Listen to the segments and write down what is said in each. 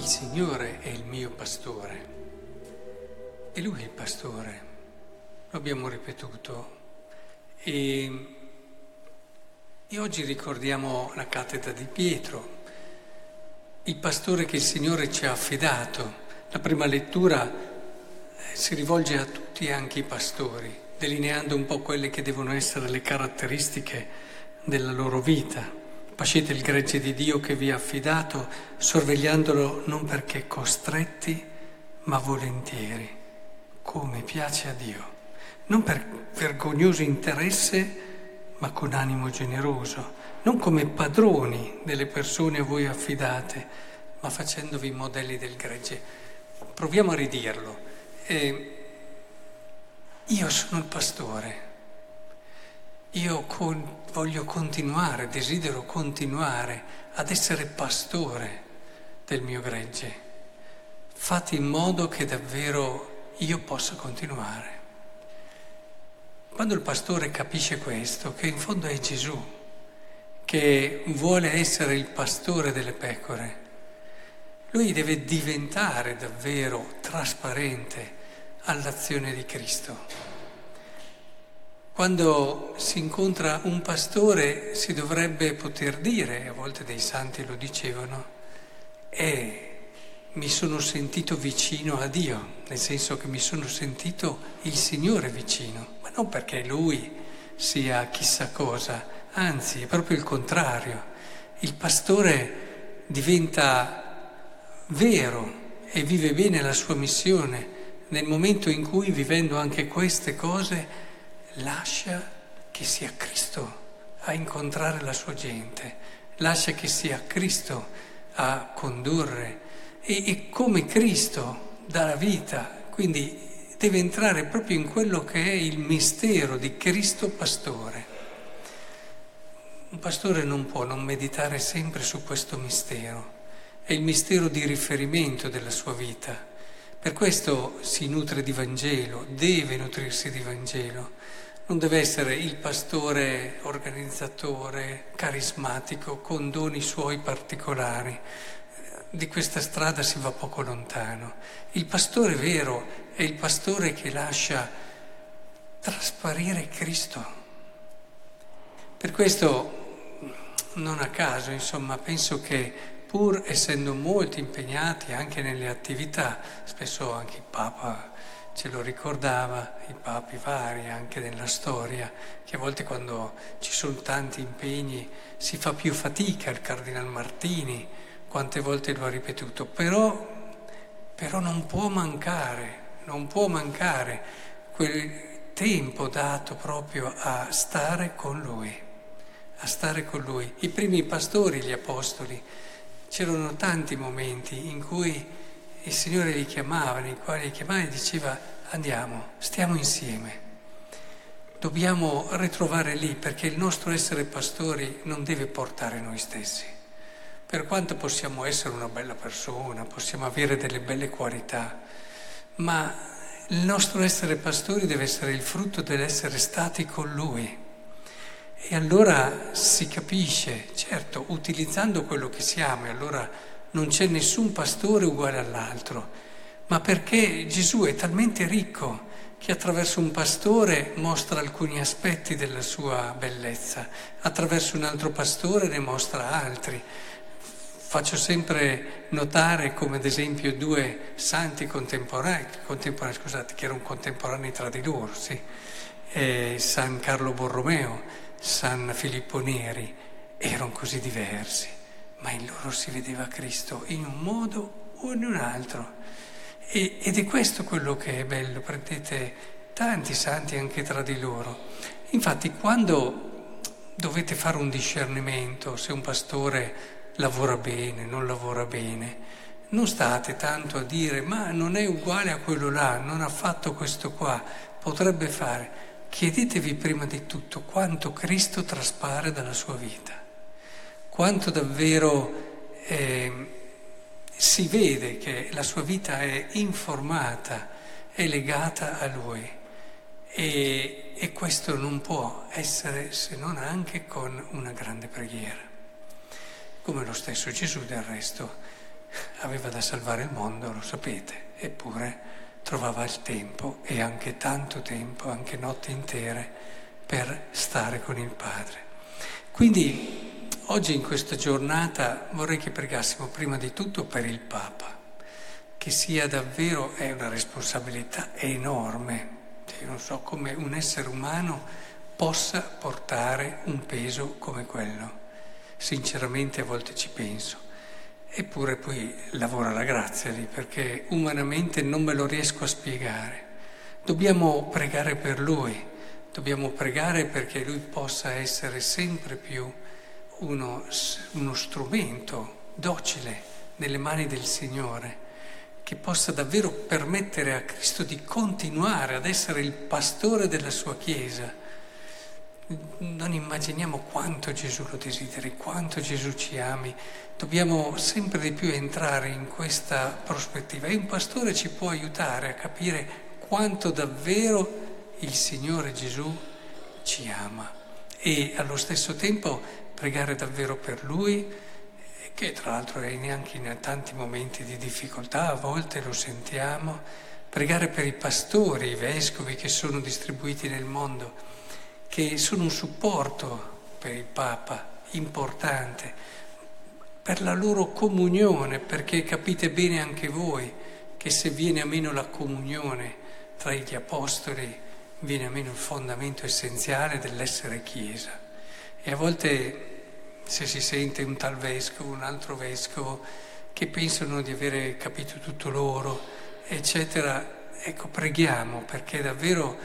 il Signore è il mio pastore e Lui è il pastore, lo abbiamo ripetuto. E, e oggi ricordiamo la cattedra di Pietro, il pastore che il Signore ci ha affidato. La prima lettura eh, si rivolge a tutti anche ai pastori, delineando un po' quelle che devono essere le caratteristiche della loro vita. Pascete il gregge di Dio che vi ha affidato, sorvegliandolo non perché costretti, ma volentieri, come piace a Dio. Non per vergognoso interesse, ma con animo generoso, non come padroni delle persone a voi affidate, ma facendovi modelli del gregge. Proviamo a ridirlo. Eh, io sono il pastore io con, voglio continuare, desidero continuare ad essere pastore del mio gregge. Fate in modo che davvero io possa continuare. Quando il pastore capisce questo, che in fondo è Gesù, che vuole essere il pastore delle pecore, lui deve diventare davvero trasparente all'azione di Cristo. Quando si incontra un pastore si dovrebbe poter dire, a volte dei santi lo dicevano, eh, mi sono sentito vicino a Dio, nel senso che mi sono sentito il Signore vicino, ma non perché Lui sia chissà cosa, anzi è proprio il contrario. Il pastore diventa vero e vive bene la sua missione nel momento in cui, vivendo anche queste cose, lascia che sia Cristo a incontrare la sua gente, lascia che sia Cristo a condurre e, e come Cristo dà la vita, quindi deve entrare proprio in quello che è il mistero di Cristo pastore. Un pastore non può non meditare sempre su questo mistero, è il mistero di riferimento della sua vita. Per questo si nutre di Vangelo, deve nutrirsi di Vangelo. Non deve essere il pastore organizzatore, carismatico, con doni suoi particolari. Di questa strada si va poco lontano. Il pastore vero è il pastore che lascia trasparire Cristo. Per questo, non a caso, insomma, penso che pur essendo molto impegnati anche nelle attività, spesso anche il Papa ce lo ricordava i papi vari anche nella storia, che a volte quando ci sono tanti impegni si fa più fatica, il Cardinal Martini quante volte lo ha ripetuto, però, però non può mancare, non può mancare quel tempo dato proprio a stare con lui, a stare con lui. I primi pastori, gli apostoli, c'erano tanti momenti in cui il Signore li chiamava, nei quali li chiamava e diceva andiamo, stiamo insieme. Dobbiamo ritrovare lì perché il nostro essere pastori non deve portare noi stessi. Per quanto possiamo essere una bella persona, possiamo avere delle belle qualità, ma il nostro essere pastori deve essere il frutto dell'essere stati con Lui. E allora si capisce, certo, utilizzando quello che siamo, e allora non c'è nessun pastore uguale all'altro, ma perché Gesù è talmente ricco che attraverso un pastore mostra alcuni aspetti della sua bellezza, attraverso un altro pastore ne mostra altri. Faccio sempre notare come ad esempio due santi contemporanei, contemporanei scusate, che erano contemporanei tra di loro, sì, eh, San Carlo Borromeo, San Filippo Neri, erano così diversi ma in loro si vedeva Cristo in un modo o in un altro. E, ed è questo quello che è bello, prendete tanti santi anche tra di loro. Infatti quando dovete fare un discernimento se un pastore lavora bene, non lavora bene, non state tanto a dire ma non è uguale a quello là, non ha fatto questo qua, potrebbe fare. Chiedetevi prima di tutto quanto Cristo traspare dalla sua vita quanto davvero eh, si vede che la sua vita è informata, è legata a Lui. E, e questo non può essere se non anche con una grande preghiera. Come lo stesso Gesù del resto aveva da salvare il mondo, lo sapete, eppure trovava il tempo e anche tanto tempo, anche notti intere, per stare con il Padre. Quindi oggi in questa giornata vorrei che pregassimo prima di tutto per il Papa, che sia davvero, è una responsabilità enorme, cioè, non so come un essere umano possa portare un peso come quello. Sinceramente a volte ci penso. Eppure poi lavora la grazia lì, perché umanamente non me lo riesco a spiegare. Dobbiamo pregare per lui, dobbiamo pregare perché lui possa essere sempre più uno, uno strumento docile nelle mani del Signore, che possa davvero permettere a Cristo di continuare ad essere il pastore della sua Chiesa non immaginiamo quanto Gesù lo desideri, quanto Gesù ci ami. Dobbiamo sempre di più entrare in questa prospettiva e un pastore ci può aiutare a capire quanto davvero il Signore Gesù ci ama e allo stesso tempo pregare davvero per Lui, che tra l'altro è neanche in tanti momenti di difficoltà, a volte lo sentiamo, pregare per i pastori, i vescovi che sono distribuiti nel mondo che sono un supporto per il Papa importante, per la loro comunione, perché capite bene anche voi che se viene a meno la comunione tra gli apostoli, viene a meno il fondamento essenziale dell'essere Chiesa. E a volte se si sente un tal vescovo, un altro vescovo, che pensano di avere capito tutto loro, eccetera, ecco, preghiamo perché davvero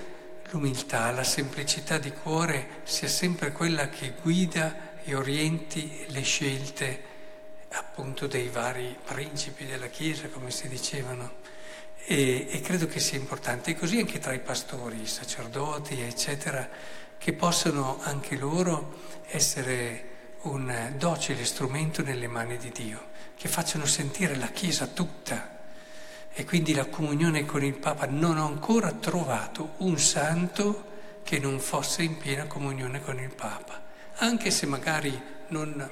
l'umiltà, la semplicità di cuore sia sempre quella che guida e orienti le scelte appunto dei vari principi della Chiesa, come si dicevano. E, e, credo che sia importante, e così anche tra i pastori, i sacerdoti, eccetera, che possano anche loro essere un docile strumento nelle mani di Dio, che facciano sentire la Chiesa tutta e quindi la comunione con il Papa non ho ancora trovato un santo che non fosse in piena comunione con il Papa, anche se magari non,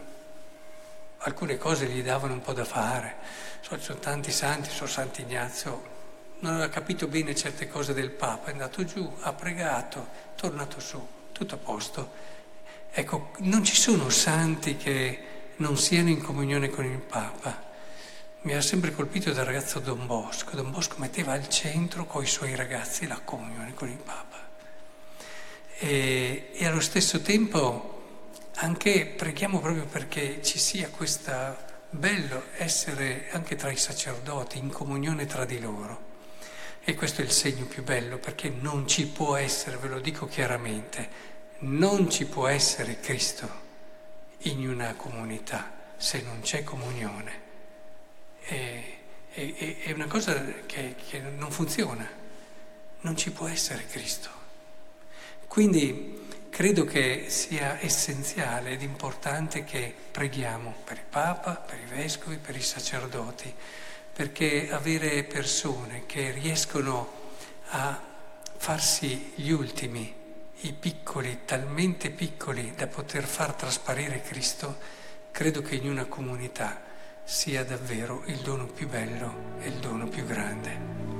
alcune cose gli davano un po' da fare. So, ci sono tanti santi, so Sant'Ignazio, non aveva capito bene certe cose del Papa, è andato giù, ha pregato, è tornato su, tutto a posto. Ecco, non ci sono santi che non siano in comunione con il Papa. Mi ha sempre colpito dal ragazzo Don Bosco. Don Bosco metteva al centro con i suoi ragazzi la comunione con il Papa. E, e allo stesso tempo anche preghiamo proprio perché ci sia questo bello essere anche tra i sacerdoti in comunione tra di loro. E questo è il segno più bello perché non ci può essere, ve lo dico chiaramente, non ci può essere Cristo in una comunità se non c'è comunione è, è, è una cosa che, che non funziona, non ci può essere Cristo. Quindi credo che sia essenziale ed importante che preghiamo per il Papa, per i vescovi, per i sacerdoti, perché avere persone che riescono a farsi gli ultimi, i piccoli, talmente piccoli da poter far trasparire Cristo, credo che in una comunità sia davvero il dono più bello e il dono più grande.